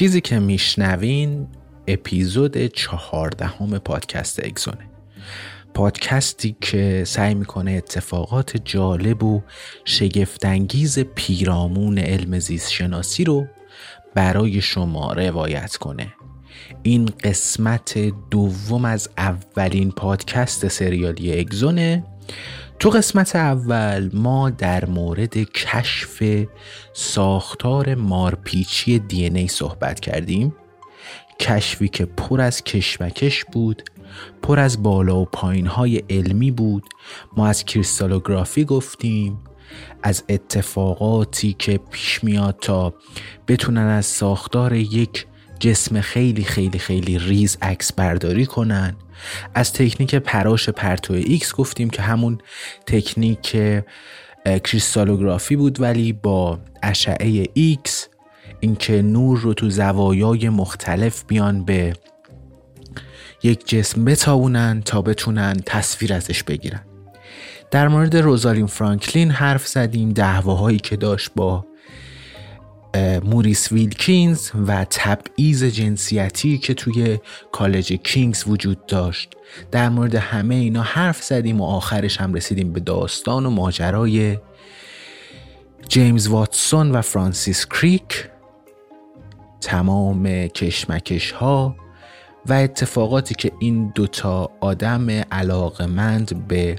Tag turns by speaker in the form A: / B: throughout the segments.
A: چیزی که میشنوین اپیزود چهاردهم پادکست اگزونه. پادکستی که سعی می‌کنه اتفاقات جالب و شگفتانگیز پیرامون علم زیست شناسی رو برای شما روایت کنه. این قسمت دوم از اولین پادکست سریالی اگزونه. تو قسمت اول ما در مورد کشف ساختار مارپیچی دی ای صحبت کردیم. کشفی که پر از کشمکش بود پر از بالا و پایین های علمی بود. ما از کریستالوگرافی گفتیم از اتفاقاتی که پیش میاد تا بتونن از ساختار یک جسم خیلی خیلی خیلی ریز عکس برداری کنن. از تکنیک پراش پرتو ایکس گفتیم که همون تکنیک کریستالوگرافی بود ولی با اشعه ایکس اینکه نور رو تو زوایای مختلف بیان به یک جسم بتابونن تا بتونن تصویر ازش بگیرن. در مورد روزالین فرانکلین حرف زدیم دعواهایی که داشت با موریس ویلکینز و تبعیض جنسیتی که توی کالج کینگز وجود داشت. در مورد همه اینا حرف زدیم و آخرش هم رسیدیم به داستان و ماجرای جیمز واتسون و فرانسیس کریک. تمام کشمکش ها و اتفاقاتی که این دوتا آدم علاقمند به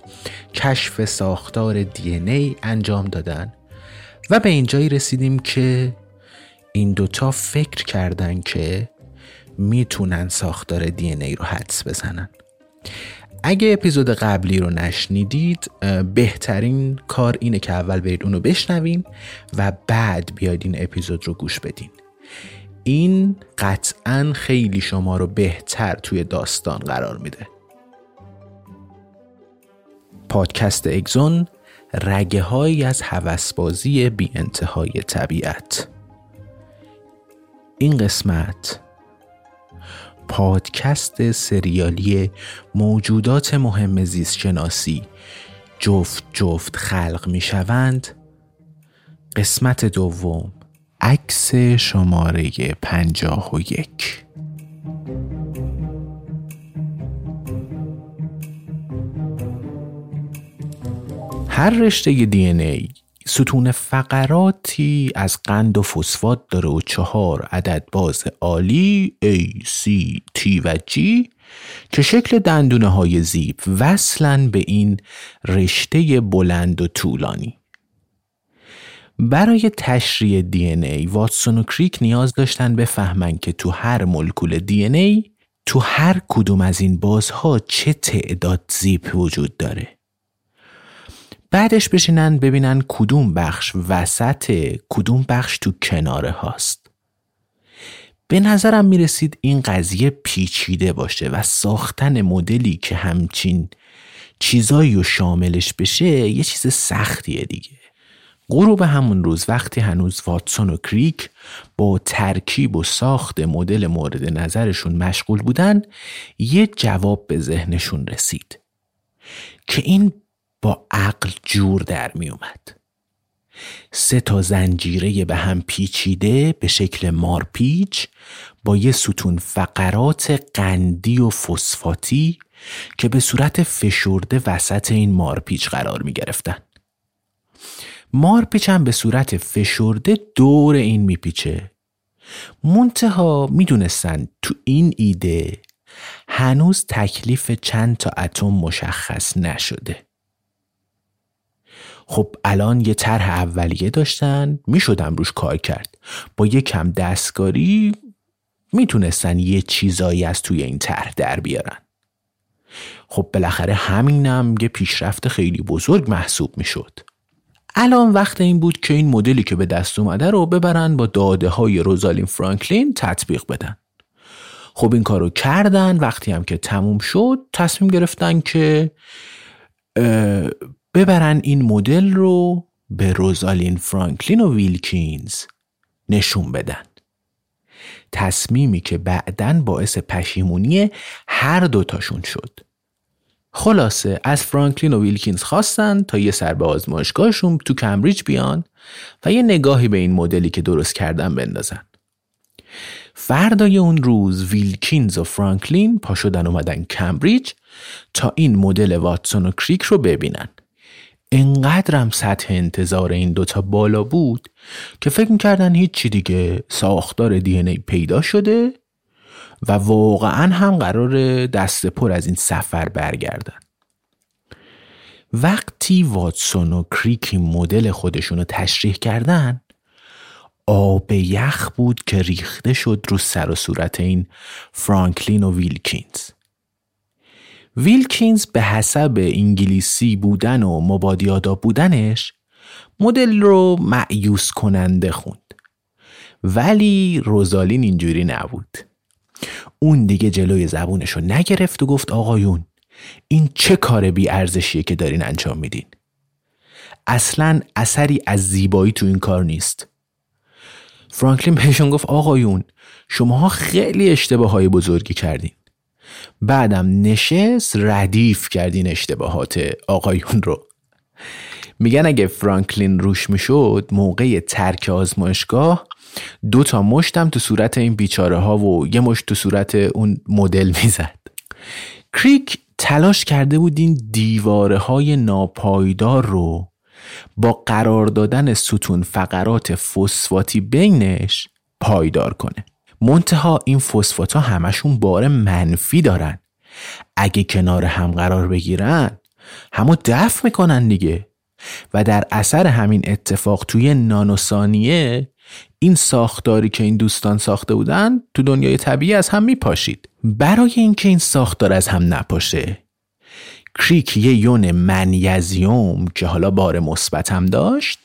A: کشف ساختار دی ای انجام دادن. و به اینجایی رسیدیم که این دوتا فکر کردن که می‌تونن ساختار دی ای رو حدس بزنن. اگه اپیزود قبلی رو نشنیدید بهترین کار اینه که اول برید اونو بشنوین و بعد بیاید این اپیزود رو گوش بدین. این قطعا خیلی شما رو بهتر توی داستان قرار میده. پادکست اگزون رگه از هوسبازی بی انتهای طبیعت. این قسمت پادکست سریالی موجودات مهم زیست شناسی جفت جفت خلق می شوند قسمت دوم عکس شماره پنجاه و یک. هر رشته دی ای ستون فقراتی از قند و فسفات داره و چهار عدد باز عالی A, C, T و G که شکل دندونه های زیب وصلن به این رشته بلند و طولانی. برای تشریح دی ای واتسون و کریک نیاز داشتن بفهمن که تو هر مولکول دی ای تو هر کدوم از این بازها چه تعداد زیپ وجود داره. بعدش بشینن ببینن کدوم بخش وسط کدوم بخش تو کناره هاست. به نظرم می‌رسید این قضیه پیچیده باشه و ساختن مدلی که همچین چیزایی و شاملش بشه یه چیز سختیه دیگه. غروب همون روز وقتی هنوز واتسون و کریک با ترکیب و ساخت مدل مورد نظرشون مشغول بودن یه جواب به ذهنشون رسید. که این با عقل جور در می اومد. سه تا زنجیره به هم پیچیده به شکل مارپیچ با یه ستون فقرات قندی و فسفاتی که به صورت فشرده وسط این مارپیچ قرار می گرفتن. مارپیچ هم به صورت فشرده دور این میپیچه منتها می‌دونستن تو این ایده هنوز تکلیف چند تا اتم مشخص نشده خب الان یه طرح اولیه داشتن می‌شدم روش کار کرد. با یه کم دستکاری می‌تونستن یه چیزایی از توی این طرح در بیارن. خب بالاخره همینم یه پیشرفت خیلی بزرگ محسوب می‌شد. الان وقت این بود که این مدلی که به دست اومده رو ببرن با داده های روزالین فرانکلین تطبیق بدن. خب این کارو کردن وقتی هم که تموم شد تصمیم گرفتن که ببرن این مدل رو به روزالین فرانکلین و ویلکینز نشون بدن تصمیمی که بعدا باعث پشیمونی هر دوتاشون شد خلاصه از فرانکلین و ویلکینز خواستن تا یه سر به آزمایشگاهشون تو کمبریج بیان و یه نگاهی به این مدلی که درست کردن بندازن. فردای اون روز ویلکینز و فرانکلین پا شدن اومدن کمبریج تا این مدل واتسون و کریک رو ببینن. انقدرم سطح انتظار این دوتا بالا بود که فکر می‌کردن هیچی دیگه ساختار دی ای پیدا شده و واقعا هم قرار دست پر از این سفر برگردن. وقتی واتسون و کریکی مدل خودشون رو تشریح کردن آب یخ بود که ریخته شد رو سر و صورت این فرانکلین و ویلکینز. ویلکینز به حسب انگلیسی بودن و مبادیادا بودنش مدل رو معیوس کننده خوند. ولی روزالین اینجوری نبود. اون دیگه جلوی زبونش رو نگرفت و گفت آقایون این چه کار بی ارزشیه که دارین انجام میدین؟ اصلا اثری از زیبایی تو این کار نیست. فرانکلین بهشون گفت آقایون شماها خیلی اشتباه های بزرگی کردین. بعدم نشست ردیف کردین اشتباهات آقایون رو. میگن اگه فرانکلین روش می‌شد موقع ترک آزمایشگاه دو تا مشتم تو صورت این بیچاره ها و یه مشت تو صورت اون مدل می‌زد. کریک تلاش کرده بود این دیواره های ناپایدار رو با قرار دادن ستون فقرات فسفاتی بینش پایدار کنه. منتها این فسفات ها همشون بار منفی دارن. اگه کنار هم قرار بگیرن همو دفع می‌کنن دیگه. و در اثر همین اتفاق توی نانوسانیه این ساختاری که این دوستان ساخته بودن تو دنیای طبیعی از هم میپاشید. برای اینکه این ساختار از هم نپاشه. کریک یه یون منیزیوم که حالا بار مثبت هم داشت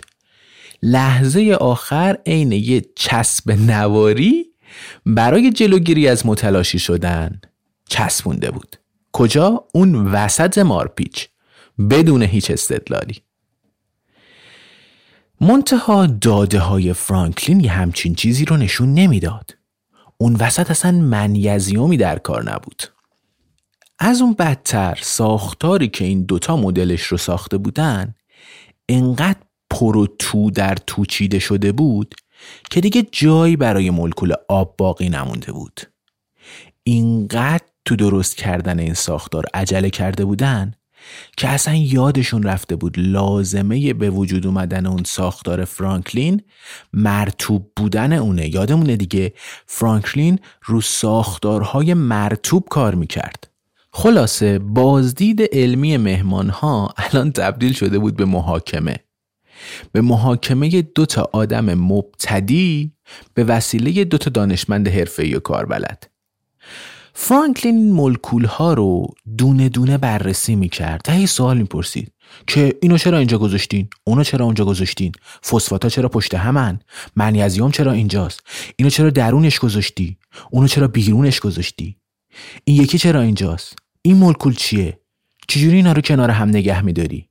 A: لحظه آخر عین یه چسب نواری برای جلوگیری از متلاشی شدن چسبونده بود کجا اون وسط مارپیچ بدون هیچ استدلالی منتها داده های فرانکلین یه همچین چیزی رو نشون نمی‌داد. اون وسط اصلا منیزیومی در کار نبود. از اون بدتر ساختاری که این دوتا مدلش رو ساخته بودن انقدر پر و تو در تو چیده شده بود که دیگه جایی برای مولکول آب باقی نمونده بود. اینقدر تو درست کردن این ساختار عجله کرده بودن که اصلا یادشون رفته بود لازمه به وجود اومدن اون ساختار فرانکلین مرتوب بودن اونه. یادمونه دیگه فرانکلین رو ساختارهای مرتوب کار می‌کرد. خلاصه بازدید علمی مهمان ها الان تبدیل شده بود به محاکمه. به محاکمه دو تا آدم مبتدی به وسیله دو تا دانشمند حرفه‌ای و کاربلد. فرانکلین مولکول ها رو دونه دونه بررسی می‌کرد. و هی سوال می‌پرسید. که اینو چرا اینجا گذاشتین؟ اونو چرا اونجا گذاشتین؟ فسفاتا چرا پشت همن؟ منیزیم چرا اینجاست؟ اینو چرا درونش گذاشتی؟ اونو چرا بیرونش گذاشتی؟ این یکی چرا اینجاست؟ این مولکول چیه؟ چجوری اینا رو کنار هم نگه میداری؟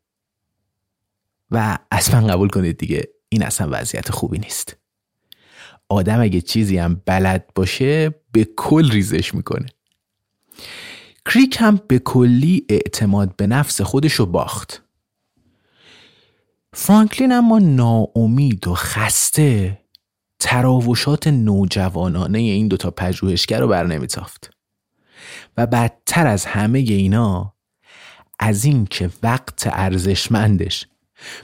A: و اصلا قبول کنید دیگه. این اصلا وضعیت خوبی نیست. آدم اگه چیزی هم بلد باشه به کل ریزش می‌کنه. کریک هم به کلی اعتماد به نفس خودشو باخت. فرانکلین اما ناامید و خسته تراوشات نوجوانانه این دوتا پژوهشگر رو بر نمیتافت. و بدتر از همه اینا از این که وقت ارزشمندش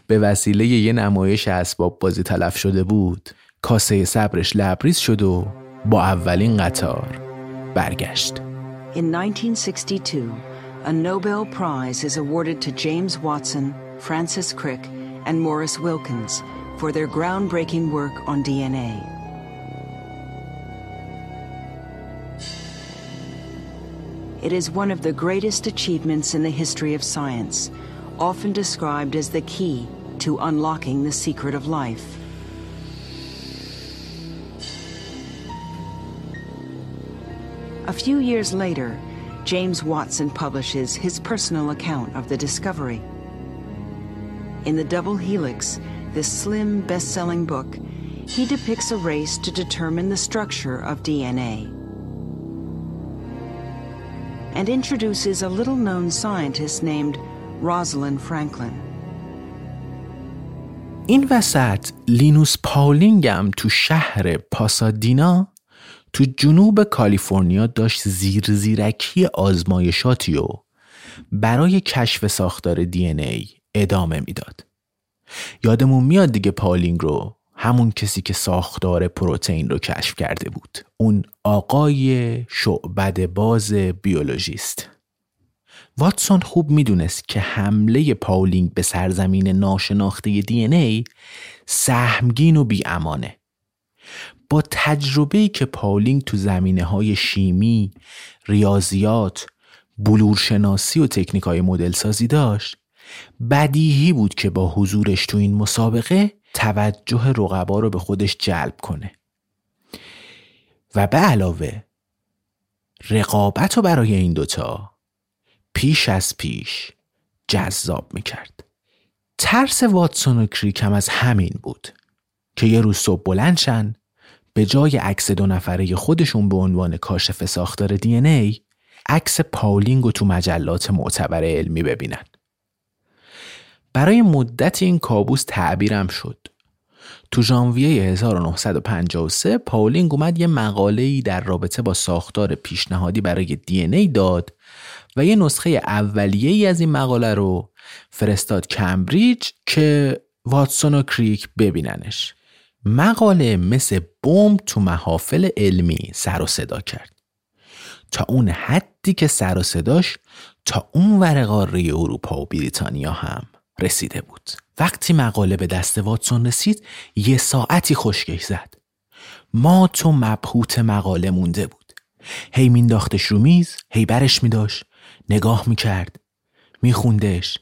A: به وسیله یه نمایش اسباب بازی تلف شده بود کاسه صبرش لبریز شد و با اولین قطار برگشت
B: In 1962, a Nobel Prize is awarded to James Watson, Francis Crick, and Morris Wilkins for their groundbreaking work on DNA. It is one of the greatest achievements in the history of science, often described as the key to unlocking the secret of life. A few years later, James Watson publishes his personal account of the discovery. In The Double Helix, this slim, best selling book, he depicts a race to determine the structure of DNA and introduces a little known scientist named Rosalind Franklin.
A: این وسط لینوس پاولینگم تو شهر پاسادینا تو جنوب کالیفرنیا داشت زیر زیرکی آزمایشاتی رو برای کشف ساختار DNA ادامه می‌داد. یادمون میاد دیگه پالینگ رو همون کسی که ساختار پروتئین رو کشف کرده بود اون آقای شعبده باز بیولوژیست واتسون خوب می‌دونست که حمله پاولینگ به سرزمین ناشناخته DNA سهمگین و بیامانه. با تجربه‌ای که پاولینگ تو زمینه های شیمی، ریاضیات، بلورشناسی و تکنیک های سازی داشت بدیهی بود که با حضورش تو این مسابقه توجه رقبا رو به خودش جلب کنه. و به علاوه رقابت رو برای این دوتا پیش از پیش جذاب می‌کرد. ترس واتسون و کریک هم از همین بود که یه روز صبح بلندشن به جای عکس دو نفره خودشون به عنوان کاشف ساختار DNA عکس پاولینگ رو تو مجلات معتبر علمی ببینن. برای مدت این کابوس تعبیرم شد. تو ژانویه 1953 پاولینگ اومد یه مقاله ای در رابطه با ساختار پیشنهادی برای DNA داد و یه نسخه اولیه ای از این مقاله رو فرستاد کمبریج که واتسون و کریک ببیننش. مقاله مثل بمب تو محافل علمی سر و صدا کرد. تا اون حدی که سر و صداش تا اون ور قاره اروپا و بریتانیا هم رسیده بود. وقتی مقاله به دست واتسون رسید یه ساعتی خشکش زد. ما تو مبهوت مقاله مونده بود. هی مینداختش رو میز هی برش میداشت. نگاه می‌کرد میخوندش.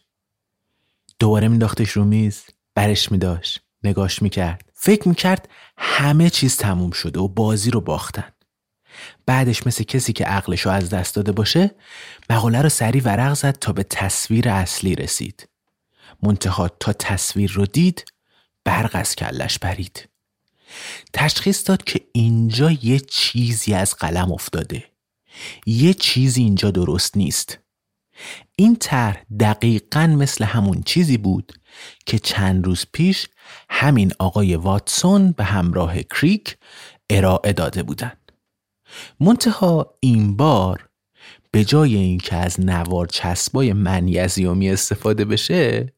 A: دوباره مینداختش رو میز برش میداشت نگاش می‌کرد. فکر می‌کرد همه چیز تموم شده و بازی رو باختن. بعدش مثل کسی که عقلش رو از دست داده باشه مقاله رو سری ورق زد تا به تصویر اصلی رسید. منتها تا تصویر رو دید برق از کلش برید تشخیص داد که اینجا یه چیزی از قلم افتاده. یه چیزی اینجا درست نیست این طرح دقیقا مثل همون چیزی بود که چند روز پیش همین آقای واتسون به همراه کریک ارائه داده بودند. منتها این بار به جای اینکه از نوار چسبای منیزیومی استفاده بشه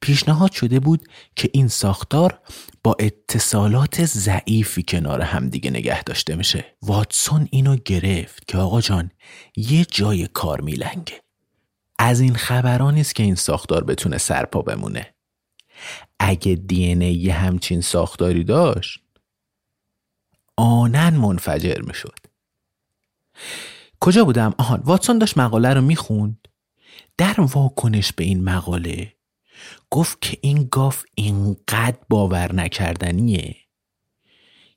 A: پیشنهاد شده بود که این ساختار با اتصالات ضعیفی کنار همدیگه نگه داشته میشه. واتسون اینو گرفت که آقا جان یه جای کار میلنگه. از این خبران نیست که این ساختار بتونه سرپا بمونه. اگه دی یه همچین ساختاری داشت آنن منفجر می‌شد. کجا بودم؟ آهان واتسون داشت مقاله رو می‌خوند. در واکنش به این مقاله گفت که این گاف اینقدر باور نکردنیه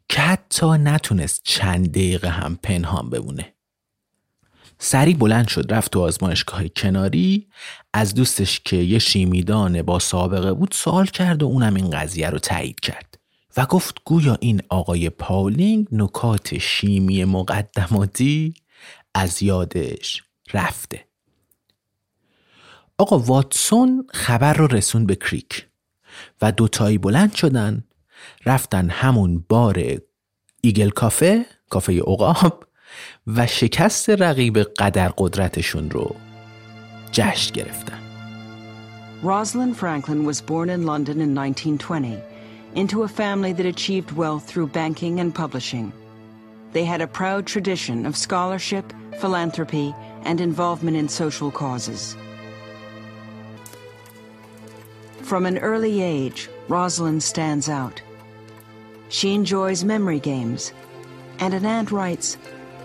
A: که حتی نتونست چند دقیقه هم پنهان بمونه. سریع بلند شد رفت تو آزمایشگاه کناری. از دوستش که یه شیمیدان با سابقه بود سوال کرد و اونم این قضیه رو تایید کرد و گفت گویا این آقای پاولینگ نکات شیمی مقدماتی از یادش رفته. آقا واتسون خبر رو رسون به کریک و دوتایی بلند شدن رفتن همون بار ایگل کافه کافه عقاب و شکست رقیب قدر قدرتشون رو جشن گرفتن
B: Rosalind Franklin was born in London in 1920 into a family that achieved wealth through banking and publishing. They had a proud tradition of scholarship, philanthropy, and involvement in social causes. From an early age, Rosalind stands out. She enjoys memory games, and an aunt writes,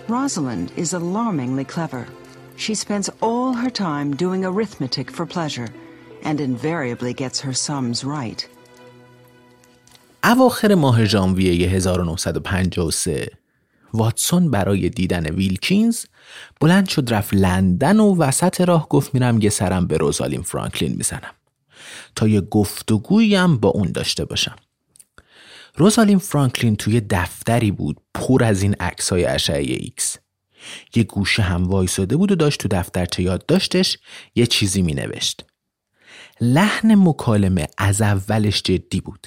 B: Rosalind is alarmingly clever. She spends all her time doing arithmetic for pleasure and invariably gets her sums right.
A: اواخر ماه ژانویه 1953 واتسون برای دیدن ویلکینز بلند شد رفت لندن و وسط راه گفت میرم یه سرم به روزالین فرانکلین میزنم تا یه گفتگویی هم با اون داشته باشم. روزالین فرانکلین توی دفتری بود پر از این عکس های اشعه ایکس. یه گوشه هم وایساده بود و داشت تو دفترچه یاد داشتش یه چیزی می نوشت لحن مکالمه از اولش جدی بود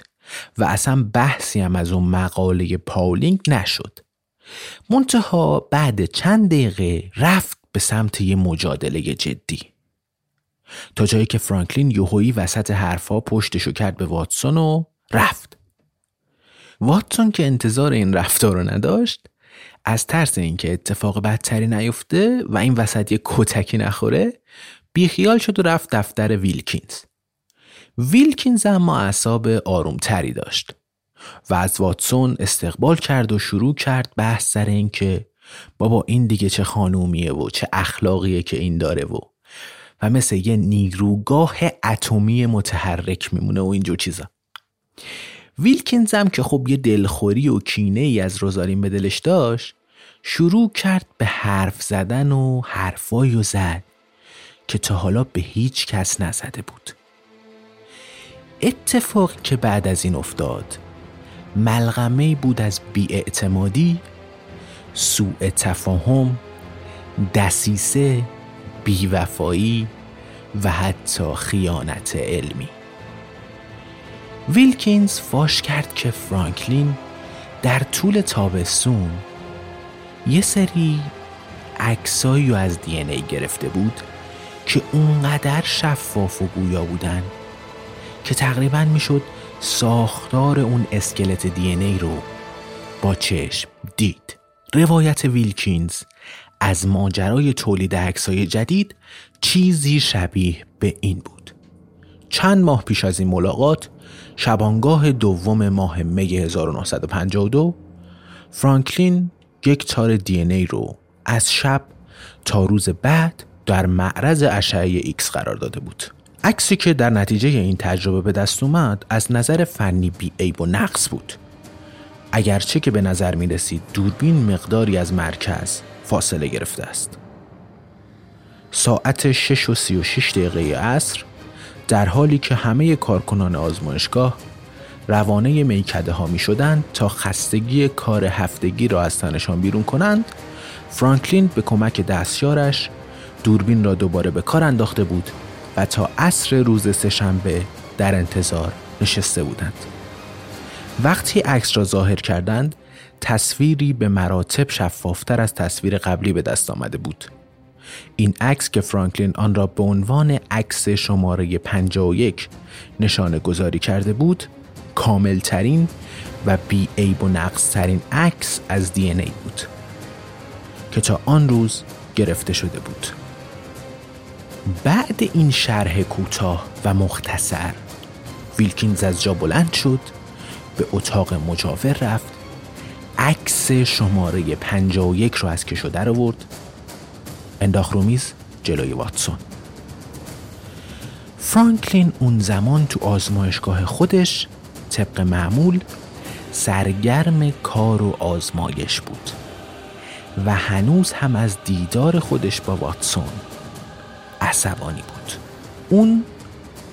A: و اصلا بحثی هم از اون مقاله پاولینگ نشد. منتها بعد چند دقیقه رفت به سمت یه مجادله جدی. تا جایی که فرانکلین یوهویی وسط حرفا پشتشو کرد به واتسون و رفت. واتسون که انتظار این رفتار رو نداشت از ترس اینکه اتفاق بدتری نیفته و این وسط یه کتکی نخوره بیخیال شد و رفت دفتر ویلکینز. ویلکینز اما اعصاب آرومتری داشت و از واتسون استقبال کرد و شروع کرد بحث سر اینکه بابا این دیگه چه خانومیه و چه اخلاقیه که این داره و و مثل یه نیروگاه اتمی متحرک میمونه و اینجور چیزا. ویلکینز هم که خب یه دلخوری و کینه ای از روزالین به دلش داشت شروع کرد به حرف زدن و حرفایی و زد که تا حالا به هیچ کس نزده بود. اتفاقی که بعد از این افتاد ملغمه بود از بیاعتمادی سوء تفاهم دسیسه بیوفایی و حتی خیانت علمی. ویلکینز فاش کرد که فرانکلین در طول تابستون یه سری عکسایی از دی ای گرفته بود که اونقدر شفاف و گویا بودن که تقریبا می‌شد ساختار اون اسکلت دی ای رو با چشم دید. روایت ویلکینز از ماجرای تولید عکسای جدید چیزی شبیه به این بود. چند ماه پیش از این ملاقات شبانگاه دوم ماه می 1952 فرانکلین یک تار DNA رو از شب تا روز بعد در معرض اشعه ایکس قرار داده بود. عکسی که در نتیجه این تجربه به دست اومد از نظر فنی بی عیب و نقص بود. اگرچه که به نظر می رسید دوربین مقداری از مرکز فاصله گرفته است. ساعت 6 و 36 دقیقه عصر در حالی که همه کارکنان آزمایشگاه روانه میکده ها می شدند تا خستگی کار هفتگی را از تنشان بیرون کنند فرانکلین به کمک دستیارش دوربین را دوباره به کار انداخته بود و تا عصر روز سهشنبه در انتظار نشسته بودند. وقتی عکس را ظاهر کردند تصویری به مراتب شفافتر از تصویر قبلی به دست آمده بود. این عکس که فرانکلین آن را به عنوان عکس شماره 51 نشانه گذاری کرده بود کاملترین و بی عیب و نقص ترین عکس از دی ای بود که تا آن روز گرفته شده بود. بعد این شرح کوتاه و مختصر ویلکینز از جا بلند شد به اتاق مجاور رفت عکس شماره 51 رو از کشو در آورد. انداخت رو میز جلوی واتسون. فرانکلین اون زمان تو آزمایشگاه خودش طبق معمول سرگرم کار و آزمایش بود و هنوز هم از دیدار خودش با واتسون عصبانی بود. اون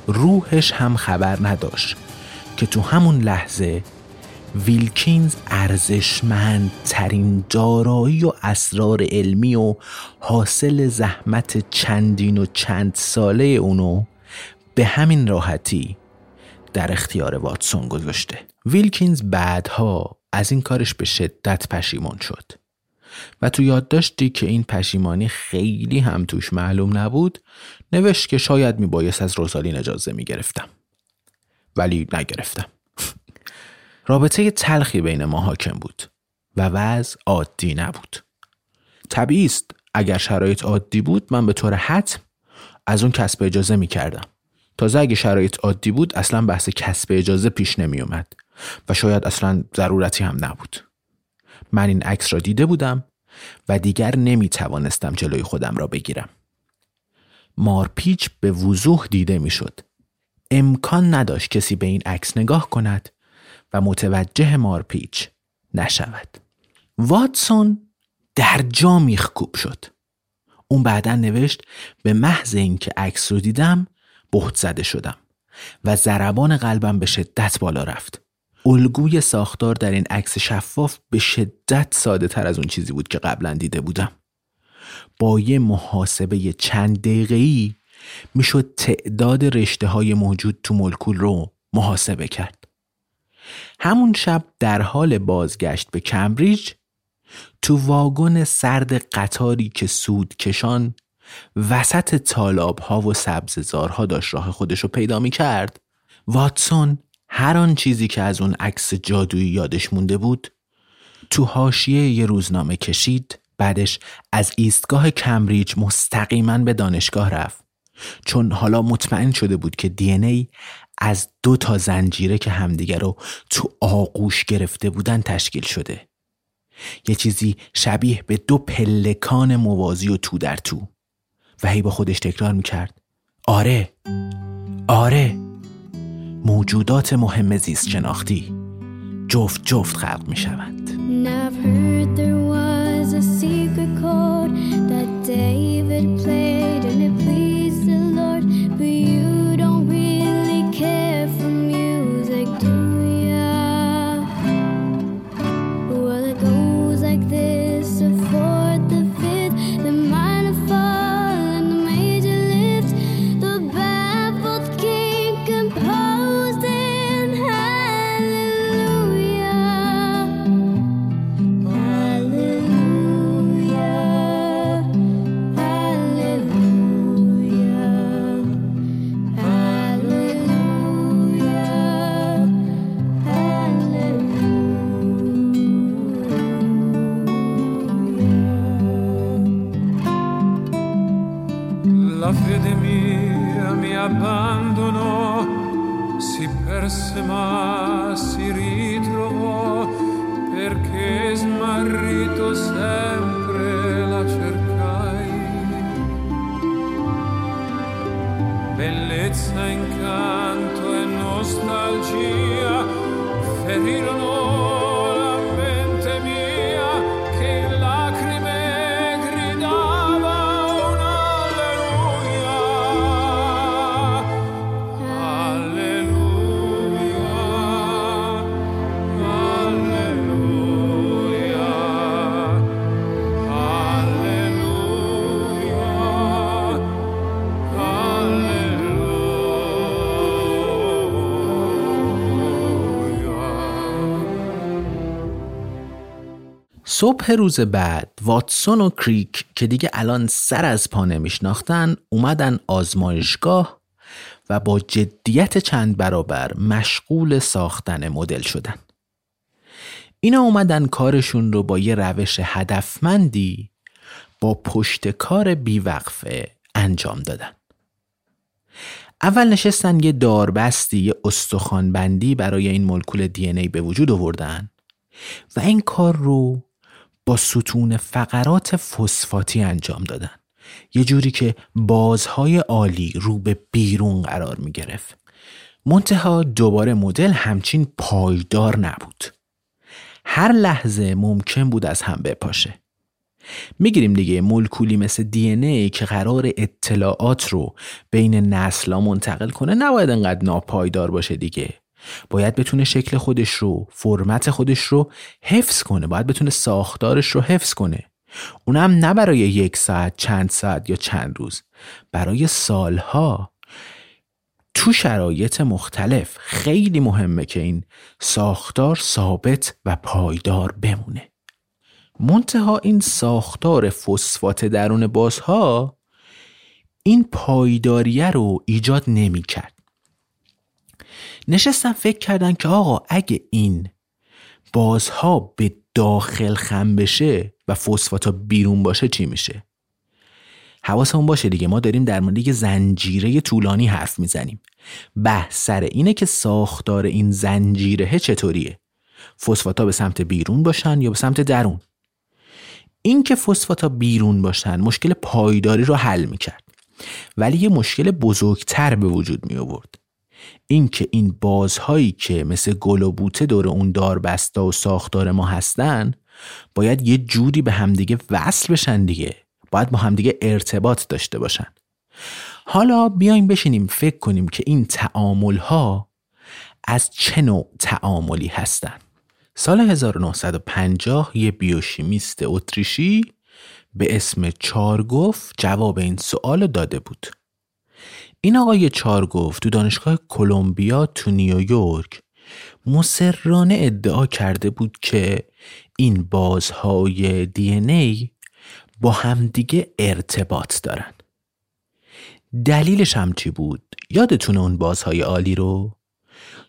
A: روحش هم خبر نداشت که تو همون لحظه ویلکینز ارزشمندترین دارایی و اسرار علمی و حاصل زحمت چندین و چند ساله اونو به همین راحتی در اختیار واتسون گذاشته. ویلکینز بعدها از این کارش به شدت پشیمون شد و تو یاد داشتی که این پشیمانی خیلی هم توش معلوم نبود نوشت که شاید میبایست از روزالین اجازه می‌گرفتم. ولی نگرفتم. رابطه تلخی بین ما حاکم بود و وضع عادی نبود. طبیعی است اگر شرایط عادی بود من به طور حتم از اون کسب اجازه می کردم. تازه اگه شرایط عادی بود اصلا بحث کسب اجازه پیش نمی اومد و شاید اصلا ضرورتی هم نبود. من این عکس را دیده بودم و دیگر نمی توانستم جلوی خودم را بگیرم. مارپیچ به وضوح دیده می شد. امکان نداشت کسی به این عکس نگاه کند و متوجه مارپیچ نشود. واتسون در جا میخکوب شد. اون بعدا نوشت به محض اینکه عکس رو دیدم بهت زده شدم و ضربان قلبم به شدت بالا رفت. الگوی ساختار در این عکس شفاف به شدت ساده تر از اون چیزی بود که قبلا دیده بودم. با یه محاسبه چند دقیقه‌ای می‌شد تعداد رشته های موجود تو مولکول رو محاسبه کرد. همون شب در حال بازگشت به کمبریج تو واگن سرد قطاری که سود کشان وسط تالاب ها و سبززارها داشت راه خودش رو پیدا می کرد واتسون هر آن چیزی که از اون عکس جادویی یادش مونده بود تو حاشیه یه روزنامه کشید بعدش از ایستگاه کمبریج مستقیما به دانشگاه رفت. چون حالا مطمئن شده بود که دی ای از دو تا زنجیره که همدیگه رو تو آغوش گرفته بودن تشکیل شده. یه چیزی شبیه به دو پلکان موازی و تو در تو. و هی با خودش تکرار می‌کرد. آره آره موجودات مهم زیست شناختی جفت جفت خلق می‌شوند. tristezza, incanto e nostalgia ferirono صبح روز بعد واتسون و کریک که دیگه الان سر از پا نمیشناختن اومدن آزمایشگاه و با جدیت چند برابر مشغول ساختن مدل شدن. اینا اومدن کارشون رو با یه روش هدفمندی با پشت کار بیوقفه انجام دادن. اول نشستن یه داربستی یه استخوانبندی برای این مولکول دی ای به وجود آوردن و این کار رو با ستون فقرات فسفاتی انجام دادن. یه جوری که بازهای عالی رو به بیرون قرار می گرفت. منتها دوباره مدل همچین پایدار نبود. هر لحظه ممکن بود از هم بپاشه. می‌گیریم دیگه مولکولی مثل دی ای که قرار اطلاعات رو بین نسلا منتقل کنه نباید انقدر ناپایدار باشه دیگه. باید بتونه شکل خودش رو فرمت خودش رو حفظ کنه. باید بتونه ساختارش رو حفظ کنه. اونم نه برای یک ساعت چند ساعت یا چند روز. برای سالها. تو شرایط مختلف خیلی مهمه که این ساختار ثابت و پایدار بمونه. منتها این ساختار فسفات درون بازها این پایداریه رو ایجاد نمی کرد نشستم فکر کردن که آقا اگه این بازها به داخل خم بشه و فسفاتا بیرون باشه چی میشه؟ حواسمون باشه دیگه. ما داریم در مورد یه زنجیره طولانی حرف می‌زنیم. بحث سر اینه که ساختار این زنجیره چطوریه؟ فسفاتا به سمت بیرون باشن یا به سمت درون؟ این که فسفاتا بیرون باشن مشکل پایداری رو حل می‌کرد. ولی یه مشکل بزرگتر به وجود می آورد اینکه این بازهایی که مثل گل و بوته دور اون دار بسته و ساختار ما هستن باید یه جوری به همدیگه وصل بشن دیگه باید با همدیگه ارتباط داشته باشن حالا بیایم بشینیم فکر کنیم که این تعامل ها از چه نوع تعاملی هستند. سال 1950 یه بیوشیمیست اتریشی به اسم چارگوف جواب این سوال داده بود. این آقای چارگوف تو دانشگاه کلمبیا تو نیویورک مسررانه ادعا کرده بود که این بازهای دی ای با همدیگه ارتباط دارن. دلیلش هم چی بود؟ یادتونه اون بازهای عالی رو؟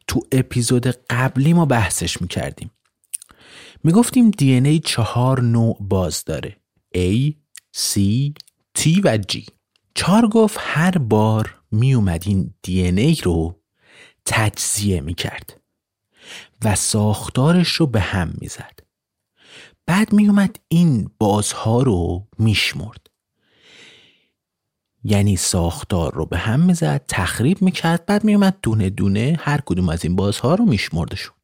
A: تو اپیزود قبلی ما بحثش می‌کردیم. می‌گفتیم دی ای چهار نوع باز داره. A, C, T و G. چار گفت هر بار می اومدین دی ای رو تجزیه می کرد و ساختارش رو به هم می‌زد. بعد می اومد این بازها رو میشمرد. یعنی ساختار رو به هم می‌زد تخریب می‌کرد بعد میومد دونه دونه هر کدوم از این بازها رو میشمردشون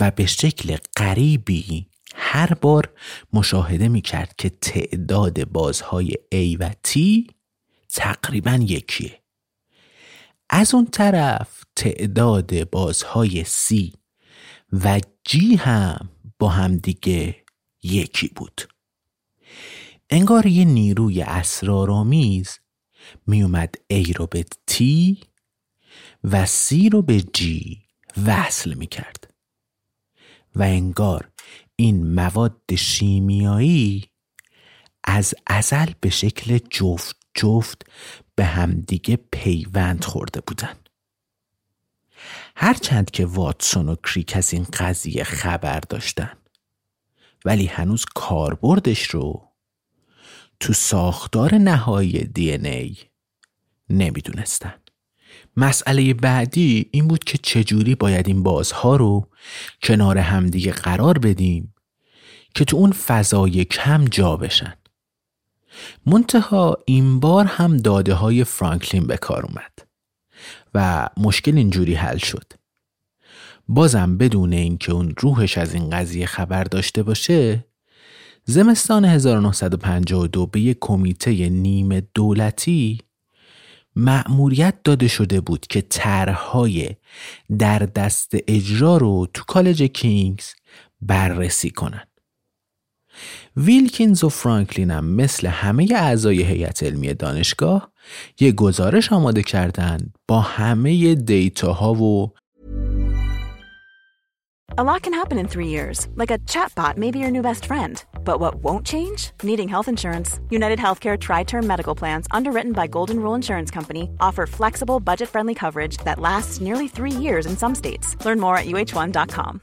A: و به شکل غریبی هر بار مشاهده می‌کرد که تعداد بازهای A و T تقریبا یکیه. از اون طرف تعداد بازهای C و G هم با هم دیگه یکی بود. انگار یه نیروی اسرارآمیز میومد A رو به T و C رو به G وصل می‌کرد و انگار این مواد شیمیایی از ازل به شکل جفت جفت به همدیگه پیوند خورده بودن. هرچند که واتسون و کریک از این قضیه خبر داشتن ولی هنوز کاربردش رو تو ساختار نهایی دی ای نمی‌دونستن. مسئله بعدی این بود که چجوری باید این بازها رو کنار همدیگه قرار بدیم که تو اون فضای کم جا بشن. منتها این بار هم داده های فرانکلین به کار اومد و مشکل اینجوری حل شد بازم بدون اینکه اون روحش از این قضیه خبر داشته باشه زمستان 1952 به یک کمیته نیمه دولتی مأموریت داده شده بود که طرحهای در دست اجرا رو تو کالج کینگز بررسی کنند. ویلکینز و فرانکلین هم مثل همه اعضای هیئت علمی دانشگاه یه گزارش آماده کردند با همه دیتاها و
C: A lot can happen in three years, like a chatbot may be your new best friend. But what won't change? Needing health insurance. United Healthcare Tri Term Medical Plans, underwritten by Golden Rule Insurance Company, offer flexible, budget friendly coverage that lasts nearly three years in some states. Learn more at uh1.com.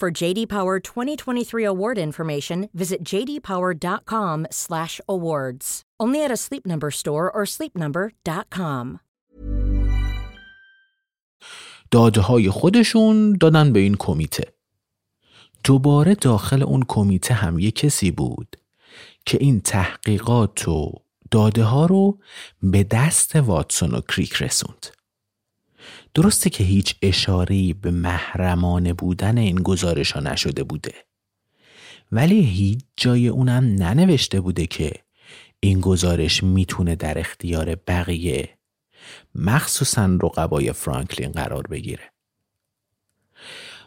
D: For JD Power 2023 award information, visit jdpower.com/awards. Only at a Sleep Number store or sleepnumber.com.
A: داده های خودشون دادن به این کمیته. دوباره داخل اون کمیته هم یه کسی بود که این تحقیقات و داده ها رو به دست واتسون و کریک رسوند. درسته که هیچ اشاره‌ای به محرمانه بودن این گزارش ها نشده بوده. ولی هیچ جای اونم ننوشته بوده که این گزارش می‌تونه در اختیار بقیه مخصوصا رقبای فرانکلین قرار بگیره.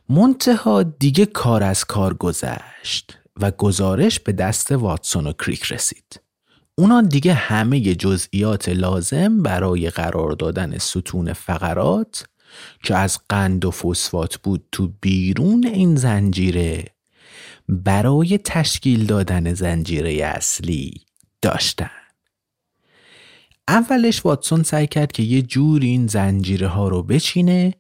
A: منتها دیگه کار از کار گذشت و گزارش به دست واتسون و کریک رسید. اونا دیگه همه جزئیات لازم برای قرار دادن ستون فقرات که از قند و فسفات بود تو بیرون این زنجیره برای تشکیل دادن زنجیره اصلی داشتن. اولش واتسون سعی کرد که یه جور این زنجیره ها رو بچینه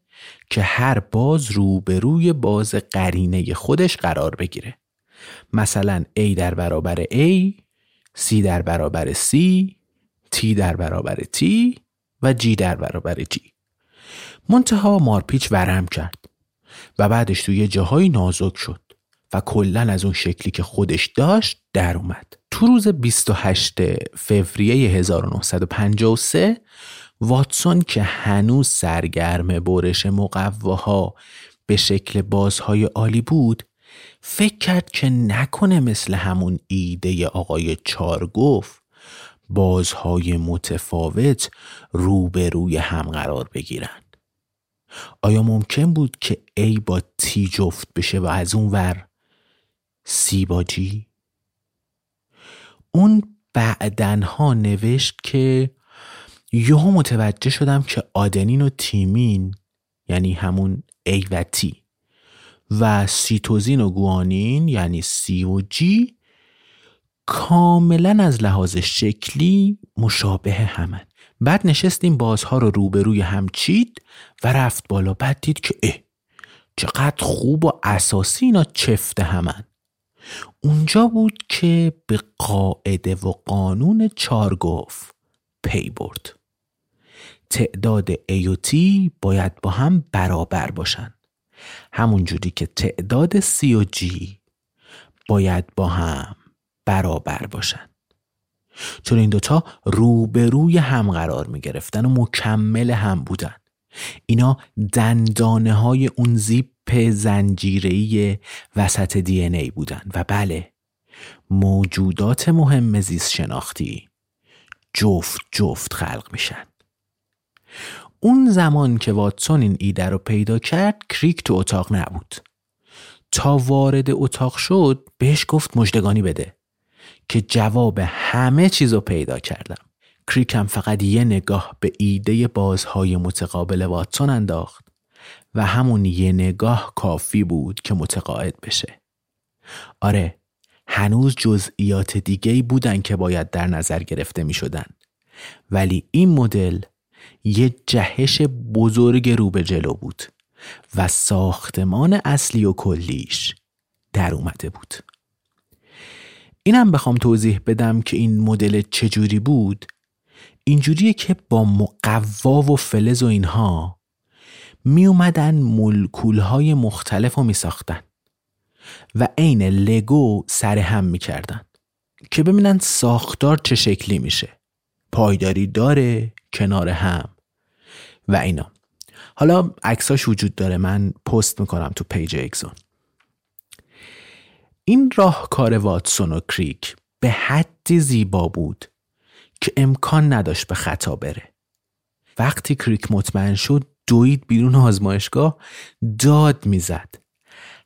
A: که هر باز روبروی باز قرینه خودش قرار بگیره مثلا A در برابر A C در برابر C T در برابر T و G در برابر G منتها مارپیچ ورم کرد و بعدش توی جاهای نازک شد و کلا از اون شکلی که خودش داشت در اومد. تو روز 28 فوریه 1953 واتسون که هنوز سرگرم برش مقواها به شکل بازهای عالی بود فکر کرد که نکنه مثل همون ایده آقای چار گفت بازهای متفاوت روبروی هم قرار بگیرن آیا ممکن بود که ای با تی جفت بشه و از اون ور سی با جی؟ اون بعدنها نوشت که یهو متوجه شدم که آدنین و تیمین یعنی همون A و T و سیتوزین و گوانین یعنی C و G کاملا از لحاظ شکلی مشابه همن. بعد نشستیم بازها رو روبروی هم چید و رفت بالا. بعد دید که اه چقدر خوب و اساسی اینا چفت همن. اونجا بود که به قاعده و قانون چارگوف پی برد. تعداد A و T باید با هم برابر باشن. همون جوری که تعداد C و G باید با هم برابر باشن. چون این دوتا روبروی هم قرار می گرفتن و مکمل هم بودن. اینا دندانه های اون زیپ زنجیری وسط دی ای بودن و بله موجودات مهم زیست شناختی جفت جفت خلق میشن. اون زمان که واتسون این ایده رو پیدا کرد کریک تو اتاق نبود. تا وارد اتاق شد بهش گفت مجدگانی بده که جواب همه چیز رو پیدا کردم. کریک هم فقط یه نگاه به ایده بازهای متقابل واتسون انداخت و همون یه نگاه کافی بود که متقاعد بشه. آره هنوز جزئیات دیگه بودن که باید در نظر گرفته می شدن. ولی این مدل یه جهش بزرگ رو به جلو بود و ساختمان اصلی و کلیش در اومده بود. اینم بخوام توضیح بدم که این مدل چجوری بود. اینجوریه که با مقوا و فلز و اینها می اومدن ملکول های مختلف رو می ساختن و عین لگو سر هم می کردن که ببینن ساختار چه شکلی میشه. پایداری داره کنار هم. و اینا. حالا عکساش وجود داره. من پست می‌کنم تو page اگزون این راهکار واتسون و کریک به حدی زیبا بود که امکان نداشت به خطا بره. وقتی کریک مطمئن شد دوید بیرون آزمایشگاه داد می‌زد.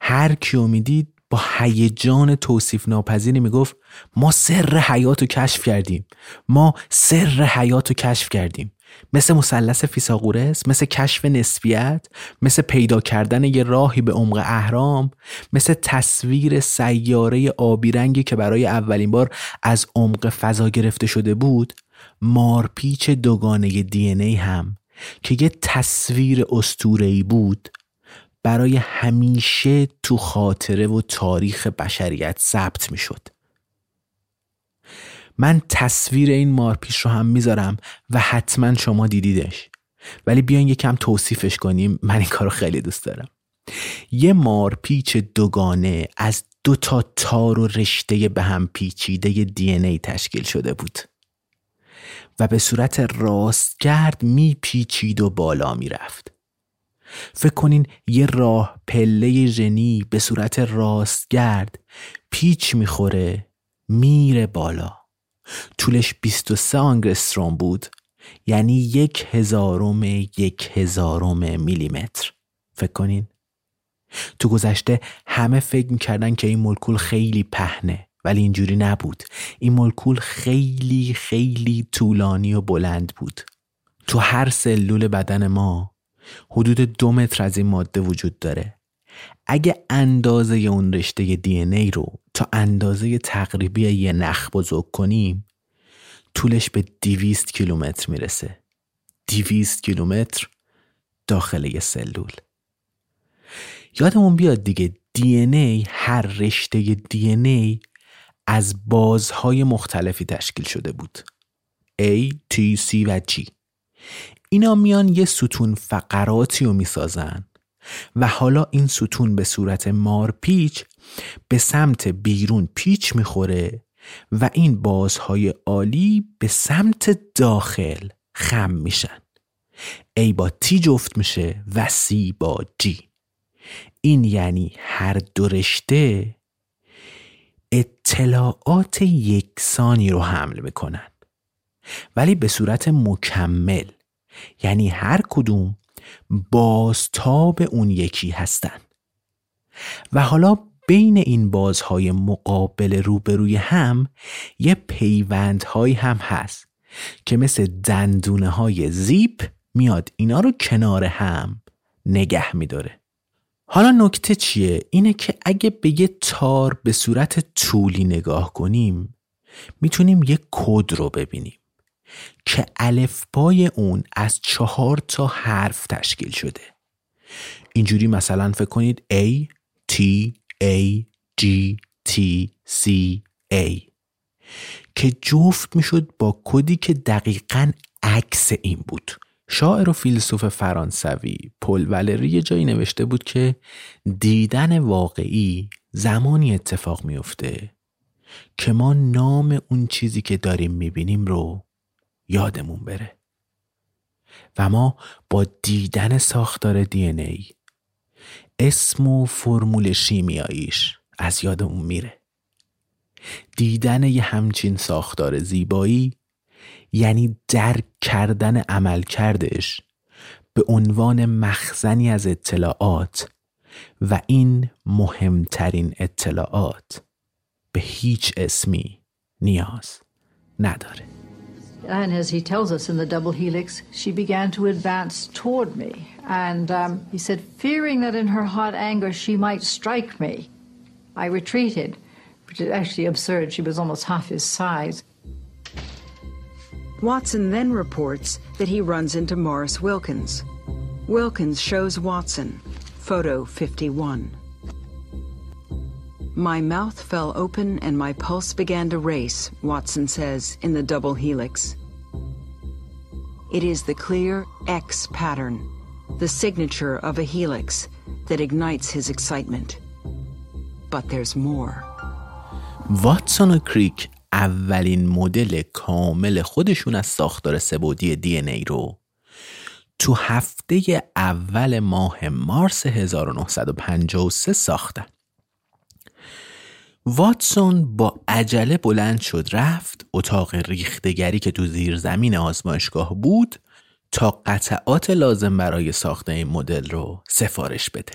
A: هر کیو می‌دید با هیجان توصیف ناپذیری می‌گفت ما سر حیات رو کشف کردیم. ما سر حیات رو کشف کردیم. مثل مثلث فیساغورس مثل کشف نسبیت مثل پیدا کردن یه راهی به عمق اهرام مثل تصویر سیاره آبی رنگی که برای اولین بار از عمق فضا گرفته شده بود مارپیچ دوگانه دی ای هم که یه تصویر استورهی بود برای همیشه تو خاطره و تاریخ بشریت ثبت می شد. من تصویر این مارپیچ رو هم می‌ذارم و حتما شما دیدیدش. ولی بیاین یکم توصیفش کنیم. من این کارو خیلی دوست دارم. یه مارپیچ دوگانه از دو تا تار و رشته به هم پیچیده دی ای تشکیل شده بود. و به صورت راستگرد میپیچید و بالا می‌رفت. فکر کنین یه راه پله ژنی به صورت راستگرد پیچ می‌خوره میره بالا. طولش 23 آنگستروم بود یعنی یک هزارم یک هزارم میلیمتر. فکر کنین. تو گذشته همه فکر می‌کردن که این مولکول خیلی پهنه ولی اینجوری نبود. این مولکول خیلی خیلی طولانی و بلند بود. تو هر سلول بدن ما حدود دو متر از این ماده وجود داره. اگه اندازه اون رشته دی ای رو تا اندازه تقریبی یه نخ بزرگ کنیم طولش به دیویست کیلومتر می‌رسه. دیویست کیلومتر داخل یه سلول. یادمون بیاد دیگه دی ای هر رشته دی ای از بازهای مختلفی تشکیل شده بود. A, T, C و G. اینا میان یه ستون فقراتی رو می‌سازن. و حالا این ستون به صورت مارپیچ به سمت بیرون پیچ می‌خوره و این بازهای عالی به سمت داخل خم میشن. A با T جفت میشه و C با G این یعنی هر دو رشته اطلاعات یکسانی رو حمل می‌کنن. ولی به صورت مکمل یعنی هر کدوم بازتاب اون یکی هستن. و حالا بین این بازهای مقابل روبروی هم یه پیوندهایی هم هست که مثل دندونه های زیپ میاد اینا رو کنار هم نگه میداره. حالا نکته چیه؟ اینه که اگه به یه تار به صورت طولی نگاه کنیم می‌تونیم یه کد رو ببینیم. که الفبای اون از چهار تا حرف تشکیل شده. اینجوری مثلا فکر کنید A T A G T C A. که جفت می‌شد با کدی که دقیقا عکس این بود. شاعر و فیلسوف فرانسوی پل ولری یه جایی نوشته بود که دیدن واقعی زمانی اتفاق میفته که ما نام اون چیزی که داریم می‌بینیم رو یادمون بره. و ما با دیدن ساختار دی ای اسم و فرمول شیمیاییش از یادمون میره. دیدن یه همچین ساختار زیبایی یعنی درک کردن عمل کردش به عنوان مخزنی از اطلاعات و این مهمترین اطلاعات به هیچ اسمی نیاز نداره.
E: And as he tells us in the double helix, she began to advance toward me. And um, he said, fearing that in her hot anger she might strike me, I retreated, which is actually absurd. She was almost half his size.
B: Watson then reports that he runs into Morris Wilkins. Wilkins shows Watson, photo 51. My mouth fell open and my pulse began to race, Watson says in the double helix. It is the clear X pattern, the signature of a helix, that ignites his excitement. But there's more.
A: واتسون و کریک اولین مدل کامل خودشون از ساختار سبودی دی ای رو تو هفته اول ماه مارس 1953 ساختن. واتسون با عجله بلند شد رفت اتاق ریختگری که تو زیر زمین آزمایشگاه بود تا قطعات لازم برای ساخت این مدل رو سفارش بده.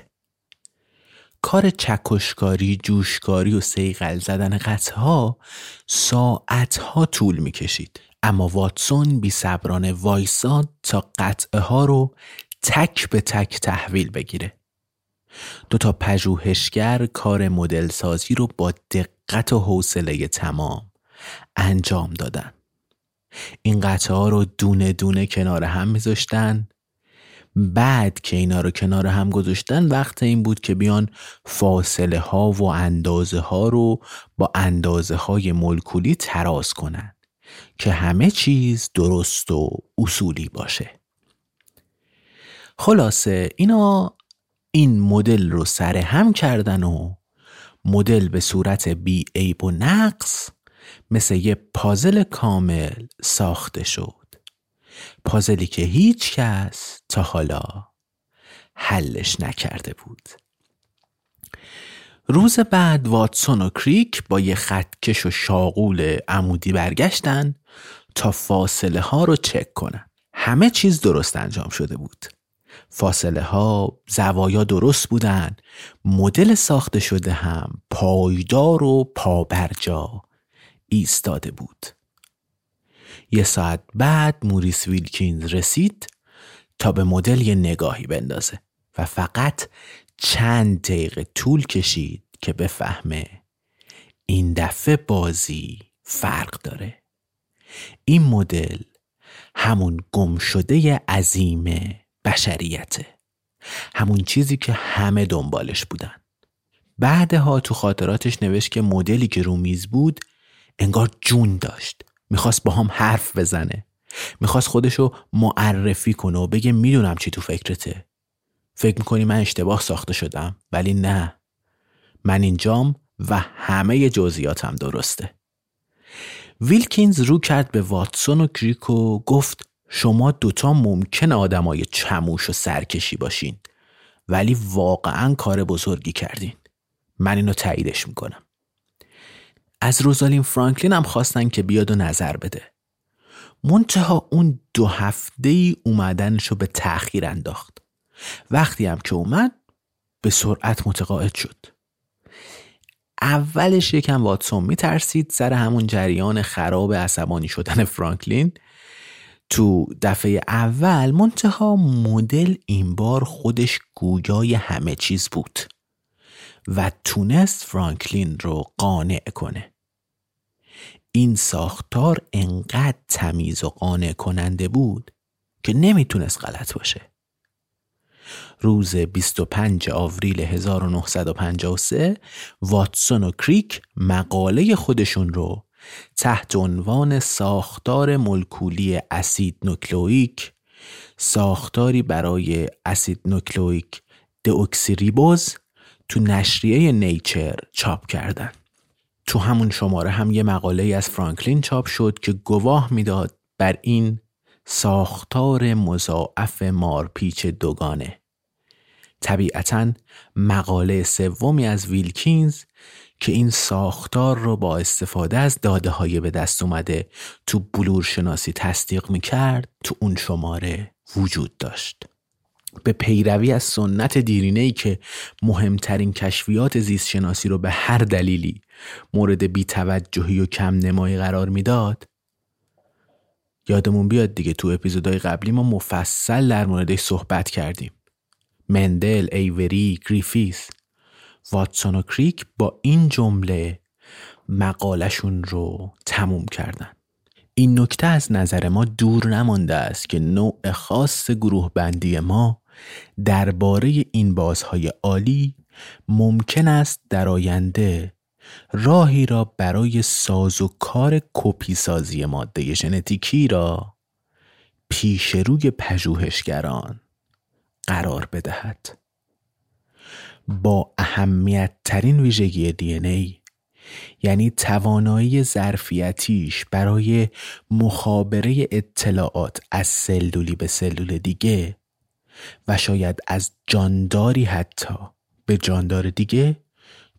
A: کار چکشکاری، جوشکاری و سیقل زدن قطعها ساعتها طول می‌کشید. اما واتسون بی صبرانه وایساد تا قطعه ها رو تک به تک تحویل بگیره دو تا پژوهشگر کار مدل سازی رو با دقت و حوصله تمام انجام دادن. این قطعه ها رو دونه دونه کنار هم میذاشتن. بعد که اینا رو کنار هم گذاشتن وقت این بود که بیان فاصله ها و اندازه ها رو با اندازه های ملکولی تراز کنن که همه چیز درست و اصولی باشه. خلاصه اینا این مدل رو سر هم کردن و مدل به صورت بی عیب و نقص مثل یه پازل کامل ساخته شد. پازلی که هیچ کس تا حالا حلش نکرده بود. روز بعد واتسون و کریک با یه خطکش و شاغول عمودی برگشتن تا فاصله ها رو چک کنن. همه چیز درست انجام شده بود. فاصله ها زوایا درست بودن. مدل ساخته شده هم پایدار و پابرجا ایستاده بود. یه ساعت بعد موریس ویلکینز رسید تا به مدل یه نگاهی بندازه و فقط چند دقیقه طول کشید که بفهمه این دفعه بازی فرق داره. این مدل همون گم شده عظیم بشریته. همون چیزی که همه دنبالش بودن. بعدها تو خاطراتش نوشت که مدلی که رو میز بود انگار جون داشت. می‌خواست با هم حرف بزنه. می‌خواست خودشو معرفی کنه و بگه می‌دونم چی تو فکرته. فکر می‌کنی من اشتباه ساخته شدم؟ ولی نه. من اینجام و همه جزئیاتم درسته. ویلکینز رو کرد به واتسون و کریک و گفت شما دوتا ممکن آدمای چموش و سرکشی باشین. ولی واقعا کار بزرگی کردین. من اینو تاییدش می‌کنم. از روزالین فرانکلین هم خواستن که بیاد و نظر بده. منتها اون دو هفته ای اومدنشو به تأخیر انداخت. وقتی هم که اومد به سرعت متقاعد شد. اولش یکم واتسون میترسید سر همون جریان خراب عصبانی شدن فرانکلین. تو دفعه اول منتها مدل این بار خودش گویای همه چیز بود و تونست فرانکلین رو قانع کنه. این ساختار انقدر تمیز و قانع کننده بود که نمی‌تونست غلط باشه. روز 25 آوریل 1953 واتسون و کریک مقاله خودشون رو تحت عنوان ساختار مولکولی اسید نوکلئیک ساختاری برای اسید نوکلئیک دئوکسیریبوز تو نشریه نیچر چاپ کردن. تو همون شماره هم یه مقاله از فرانکلین چاپ شد که گواه می‌داد بر این ساختار مضاعف مارپیچ دوگانه. طبیعتا مقاله سومی از ویلکینز که این ساختار رو با استفاده از داده های به دست اومده تو بلور شناسی تصدیق می‌کرد تو اون شماره وجود داشت. به پیروی از سنت دیرینه ای که مهمترین کشفیات زیست شناسی رو به هر دلیلی مورد بیتوجهی و کم نمایی قرار می‌داد یادمون بیاد دیگه تو اپیزودهای قبلی ما مفصل در موردش صحبت کردیم. مندل، ایوری، گریفیس. واتسون و کریک با این جمله مقالشون رو تموم کردن. این نکته از نظر ما دور نمانده است که نوع خاص گروه بندی ما درباره این بازهای عالی ممکن است در آینده راهی را برای ساز و کار کپی سازی ماده ژنتیکی را پیش روی پژوهشگران قرار بدهد. با اهمیت ترین ویژگی دی ای یعنی توانایی ظرفیتیش برای مخابره اطلاعات از سلولی به سلول دیگه و شاید از جانداری حتی به جاندار دیگه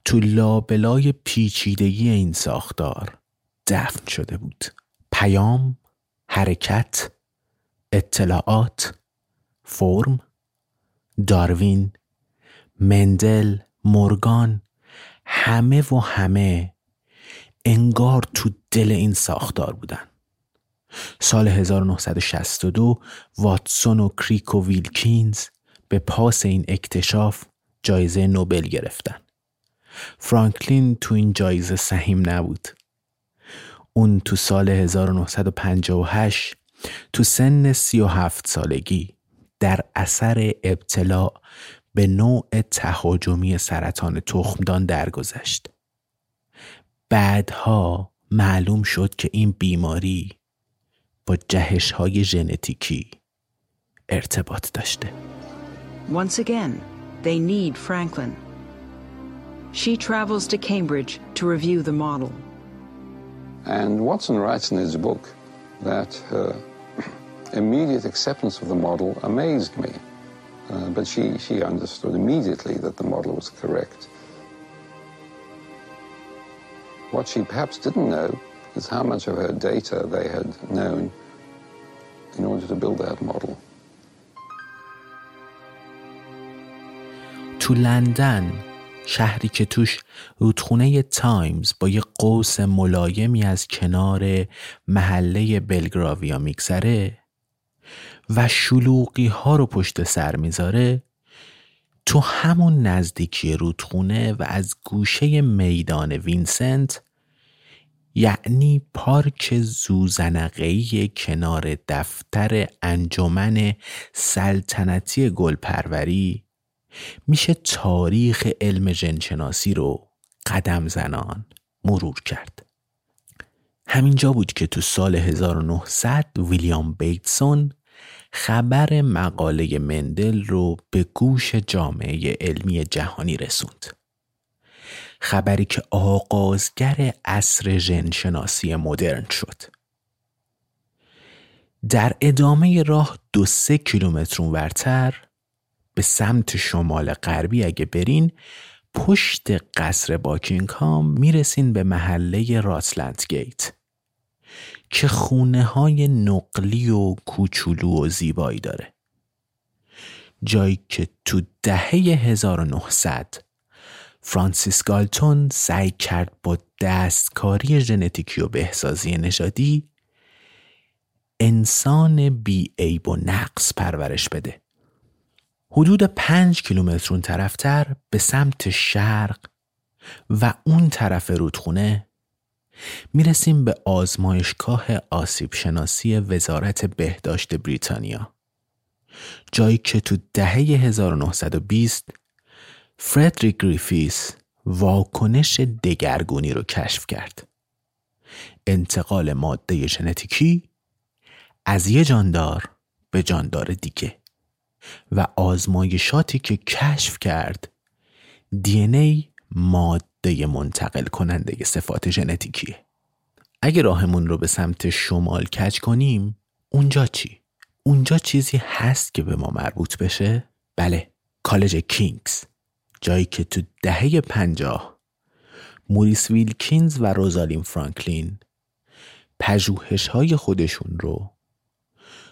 A: تو لابلای پیچیدگی این ساختار دفن شده بود. پیام حرکت اطلاعات فرم داروین مندل مورگان همه و همه انگار تو دل این ساختار بودن سال 1962 واتسون و کریک و ویلکینز به پاس این اکتشاف جایزه نوبل گرفتن. فرانکلین تو این جایزه سهیم نبود. اون تو سال 1958 تو سن 37 سالگی در اثر ابتلاع به نوع تهاجمی سرطان تخمدان درگذشت. بعدها معلوم شد که این بیماری با جهش های ژنتیکی ارتباط داشته.
B: Once again, they need Franklin. She travels to Cambridge to review the model.
F: And Watson writes in his book that her immediate acceptance of the model amazed me. Uh, but she, she understood immediately that the model was correct. What she perhaps didn't know is how much of her data they had known in order to build that model.
A: تو لندن شهری که توش رودخونه تایمز با یه قوس ملایمی از کنار محله بلگراویا میگذره و شلوغی ها رو پشت سر می‌ذاره تو همون نزدیکی رودخونه و از گوشه میدان وینسنت یعنی پارک زوزنقهی کنار دفتر انجمن سلطنتی گلپروری میشه تاریخ علم جنشناسی رو قدم زنان مرور کرد. همینجا بود که تو سال 1900 ویلیام بیتسون خبر مقاله مندل رو به گوش جامعه علمی جهانی رسوند. خبری که آغازگر عصر ژنشناسی مدرن شد. در ادامه راه دو سه کیلومتر ورتر به سمت شمال غربی اگه برین پشت قصر باکینگهام می‌رسین به محله راسلند گیت که خونه های نقلی و کوچولو و زیبایی داره. جایی که تو دهه 1900 فرانسیس گالتون سعی کرد با دستکاری ژنتیکی و بهسازی نژادی انسان بی عیب و نقص پرورش بده. حدود پنج کیلومتر اون طرفتر به سمت شرق و اون طرف رودخونه می‌رسیم به آزمایشگاه آسیب شناسی وزارت بهداشت بریتانیا. جایی که تو دهه 1920 فردریک گریفیس واکنش دگرگونی رو کشف کرد. انتقال ماده ژنتیکی از یه جاندار به جاندار دیگه و آزمایشاتی که کشف کرد دی ای ماده منتقل کننده صفات ژنتیکیه اگه راهمون رو به سمت شمال کج کنیم اونجا چی؟ اونجا چیزی هست که به ما مربوط بشه؟ بله کالج کینگز جایی که تو دهه پنجاه موریس ویلکینز و روزالین فرانکلین پژوهش های خودشون رو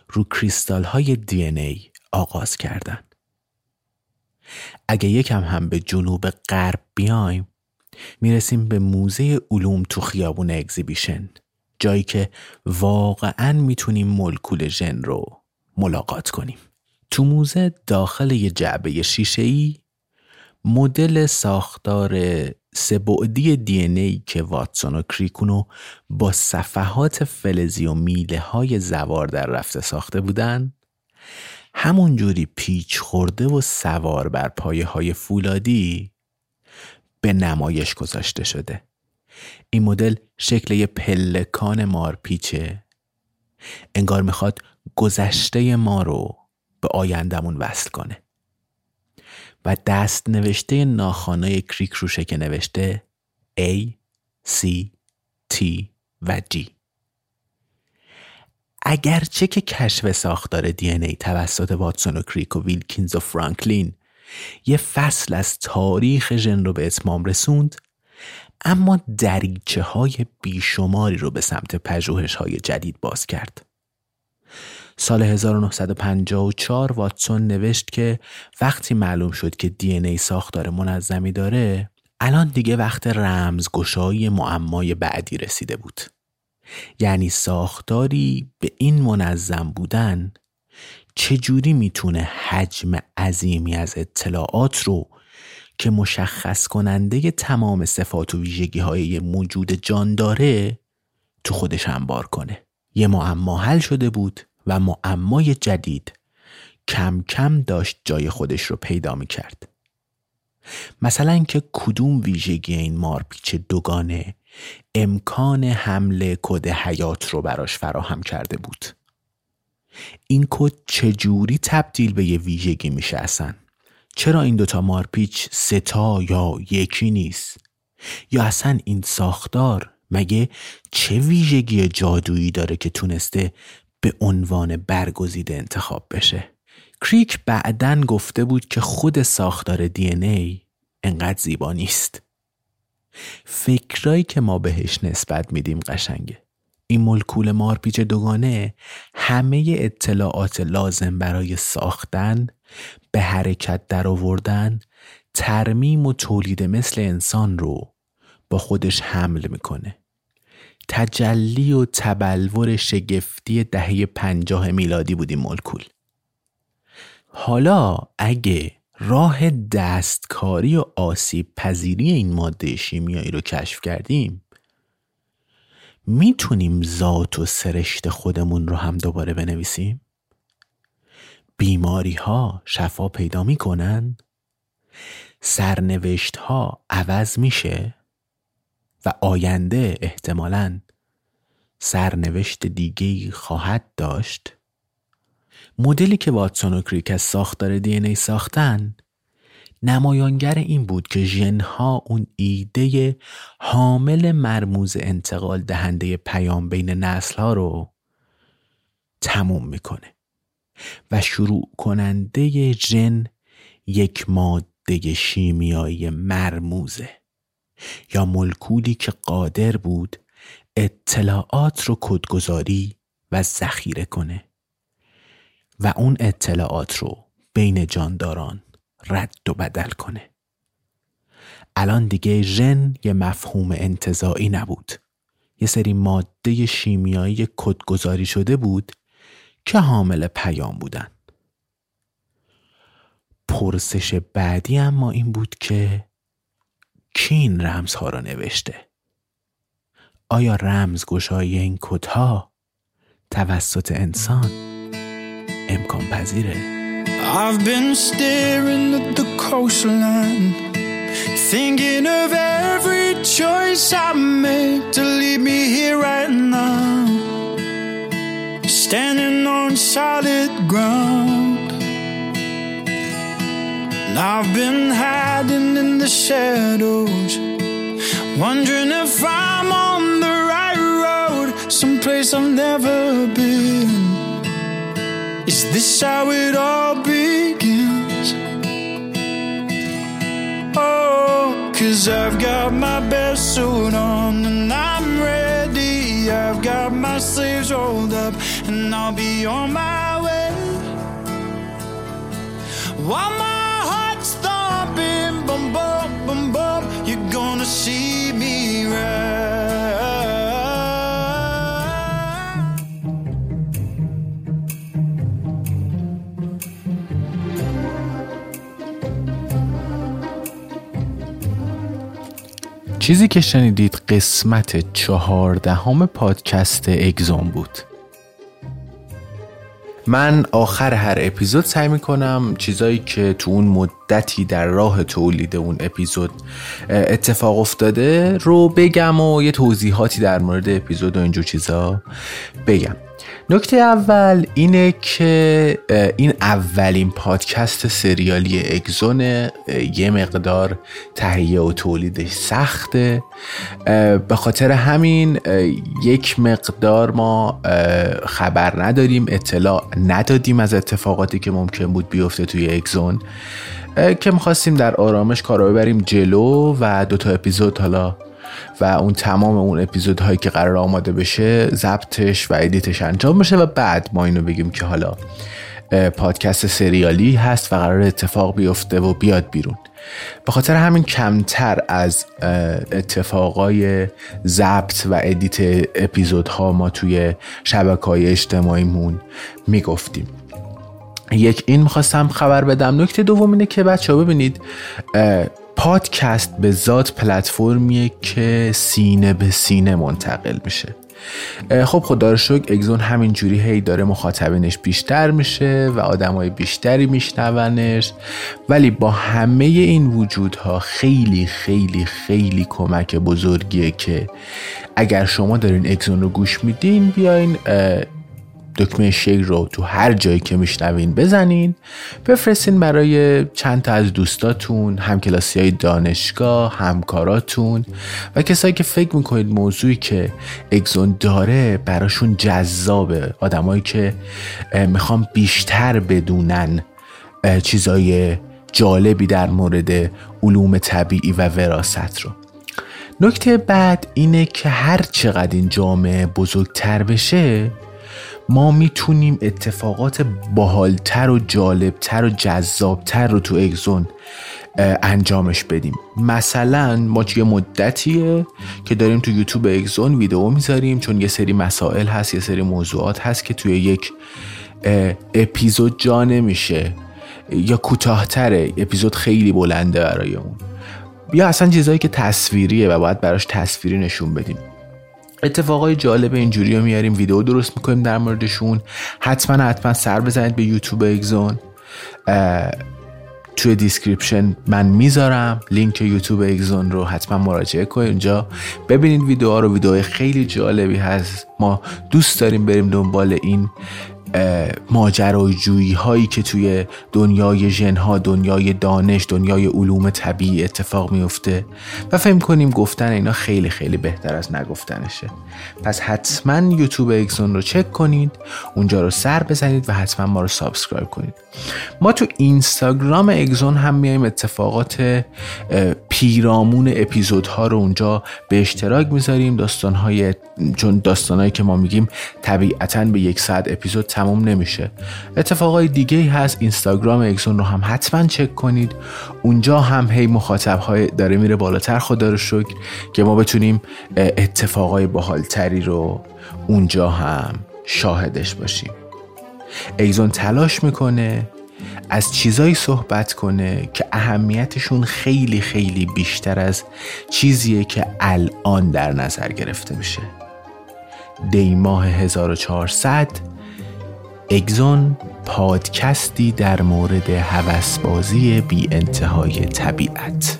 A: رو کریستال های DNA آغاز کردن اگه یکم هم به جنوب غرب بیایم می‌رسیم به موزه علوم تو خیابون اگزیبیشن جایی که واقعا می‌تونیم ملکول ژن رو ملاقات کنیم. تو موزه داخل یه جعبه شیشه ای مدل ساختار سبعدی دی ای که واتسون و کریکونو با صفحات فلزی و میله های زوار در رفته ساخته بودن همون جوری پیچ خورده و سوار بر پایه های فولادی به نمایش گذاشته شده. این مدل شکل یه پلکان مارپیچه. انگار می‌خواد گذشته ما رو به آیندمون وصل کنه. و دست نوشته ناخانه کریک روشه که نوشته A, C, T و G. اگرچه که کشف ساختار دی توسط واتسون و کریک و ویلکینز و فرانکلین یه فصل از تاریخ ژن رو به اتمام رسوند اما دریچه های بیشماری رو به سمت پژوهش های جدید باز کرد. سال 1954 واتسون نوشت که وقتی معلوم شد که دی ای ساختار منظمی داره الان دیگه وقت رمزگشایی معمای بعدی رسیده بود. یعنی ساختاری به این منظم بودن چجوری می‌تونه حجم عظیمی از اطلاعات رو که مشخص کننده تمام صفات و ویژگی های موجود جان داره تو خودش انبار کنه یه معما حل شده بود و معمای جدید کم کم داشت جای خودش رو پیدا می کرد. مثلا که کدوم ویژگی این مارپیچ دوگانه امکان حمله کد حیات رو براش فراهم کرده بود این کد چجوری تبدیل به یه ویژگی میشه اصلا؟ چرا این دوتا مارپیچ ستا یا یکی نیست؟ یا اصلا این ساختار مگه چه ویژگی جادویی داره که تونسته به عنوان برگزیده انتخاب بشه؟ کریک بعدن گفته بود که خود ساختار دی ای انقدر زیبا نیست. فکرایی که ما بهش نسبت میدیم قشنگه. این ملکول مارپیچ دوگانه همه اطلاعات لازم برای ساختن به حرکت در آوردن ترمیم و تولید مثل انسان رو با خودش حمل می‌کنه. تجلی و تبلور شگفتی دهه پنجاه میلادی بودیم ملکول. حالا اگه راه دستکاری و آسیب پذیری این ماده شیمیایی رو کشف کردیم می‌تونیم ذات و سرشت خودمون رو هم دوباره بنویسیم؟ بیماری ها شفا پیدا می‌کنن؟ سرنوشت ها عوض میشه؟ و آینده احتمالا سرنوشت دیگه خواهد داشت؟ مدلی که واتسون و کریک از ساختار دی ساختن نمایانگر این بود که ژنها اون ایده حامل مرموز انتقال دهنده پیام بین نسل ها رو تموم می‌کنه و شروع کننده ژن یک ماده شیمیایی مرموزه یا ملکولی که قادر بود اطلاعات رو کدگذاری و ذخیره کنه و اون اطلاعات رو بین جانداران رد و بدل کنه. الان دیگه ژن یه مفهوم انتظاعی نبود. یه سری ماده شیمیایی کدگذاری شده بود که حامل پیام بودن. پرسش بعدی اما این بود که کی این رمزها را نوشته. آیا رمز گشایی این کدها توسط انسان امکان پذیره
G: I've been staring at the coastline, thinking of every choice I made to leave me here right now. Standing on solid ground. And I've been hiding in the shadows, wondering if I'm on the right road, someplace I've never been. Is this how it all begins? Oh, cause I've got my best suit on and I'm ready. I've got my sleeves rolled up and I'll be on my way. While my heart's thumping, bum bum bum bum, you're gonna see me right.
A: چیزی که شنیدید قسمت چهاردهم پادکست اگزون بود. من آخر هر اپیزود سعی می‌کنم چیزایی که تو اون مدتی در راه تولید اون اپیزود اتفاق افتاده رو بگم و یه توضیحاتی در مورد اپیزود و اینجور چیزا بگم. نکته اول اینه که این اولین پادکست سریالی اگزونه یه مقدار تهیه و تولیدش سخته. به خاطر همین یک مقدار ما خبر نداریم اطلاع ندادیم از اتفاقاتی که ممکن بود بیفته توی اگزون. که می‌خواستیم در آرامش کارا ببریم جلو و دوتا اپیزود حالا و اون تمام اون اپیزودهایی که قرار آماده بشه ضبطش و ادیتش انجام بشه و بعد ما اینو بگیم که حالا پادکست سریالی هست و قرار اتفاق بیفته و بیاد بیرون. به خاطر همین کمتر از اتفاقای ضبط و ادیت اپیزودها ما توی شبکه های اجتماعیمون می‌گفتیم. یک این می‌خواستم خبر بدم. نکته دوم اینه که بچه ها ببینید پادکست به ذات پلتفرمیه که سینه به سینه منتقل میشه. خب خدا رو شکر اگزون همین جوری هی داره مخاطبینش بیشتر میشه و آدمای بیشتری میشنونش. ولی با همه این وجودها خیلی خیلی خیلی کمک بزرگیه که اگر شما دارین اگزون رو گوش میدین بیاین دکمه شیر رو تو هر جایی که میشنوین بزنین بفرستین برای چند تا از دوستاتون همکلاسی های دانشگاه همکاراتون و کسایی که فکر می‌کنید موضوعی که اگزون داره براشون جذابه. آدمایی که می‌خوام بیشتر بدونن چیزای جالبی در مورد علوم طبیعی و وراست رو. نکته بعد اینه که هر چقدر این جامعه بزرگتر بشه ما می‌تونیم اتفاقات باحالتر و جالبتر و جذابتر رو تو اگزون انجامش بدیم. مثلا ما یه مدتیه که داریم تو یوتیوب اگزون ویدیو می‌ذاریم؟ چون یه سری مسائل هست یه سری موضوعات هست که توی یک اپیزود جا نمیشه. یا کوتاهتره اپیزود خیلی بلنده برای اون یا اصلا چیزهایی که تصویریه و باید براش تصویری نشون بدیم. اتفاقای جالب اینجوری رو میاریم ویدیو درست می‌کنیم در موردشون. حتما حتما سر بزنید به یوتیوب اگزون. توی description من می‌ذارم لینک یوتیوب اگزون رو حتما مراجعه کنید اونجا ببینید ویدیوها رو ویدیو خیلی جالبی هست. ما دوست داریم بریم دنبال این ماجراجویی هایی که توی دنیای ژنها دنیای دانش دنیای علوم طبیعی اتفاق میفته و فکر می‌کنیم گفتن اینا خیلی خیلی بهتر از نگفتنشه. پس حتما یوتیوب اگزون رو چک کنید اونجا رو سر بزنید و حتما ما رو subscribe کنید. ما تو اینستاگرام اگزون هم میایم اتفاقات پیرامون اپیزودها رو اونجا به اشتراک می‌ذاریم. داستانهای چون داستانهایی که ما میگیم طبیعتا به یک ساعت اپیزود تموم نمیشه. اتفاقای دیگه هست اینستاگرام اگزون رو هم حتما چک کنید. اونجا هم هی مخاطب هاش داره میره بالاتر خدا رو شکر که ما بتونیم اتفاقای باحالتری رو اونجا هم شاهدش باشیم. ایزون تلاش می‌کنه از چیزایی صحبت کنه که اهمیتشون خیلی خیلی بیشتر از چیزیه که الان در نظر گرفته میشه. دی ماه 1400 اگزون پادکستی در مورد هوسبازی بی انتهای طبیعت.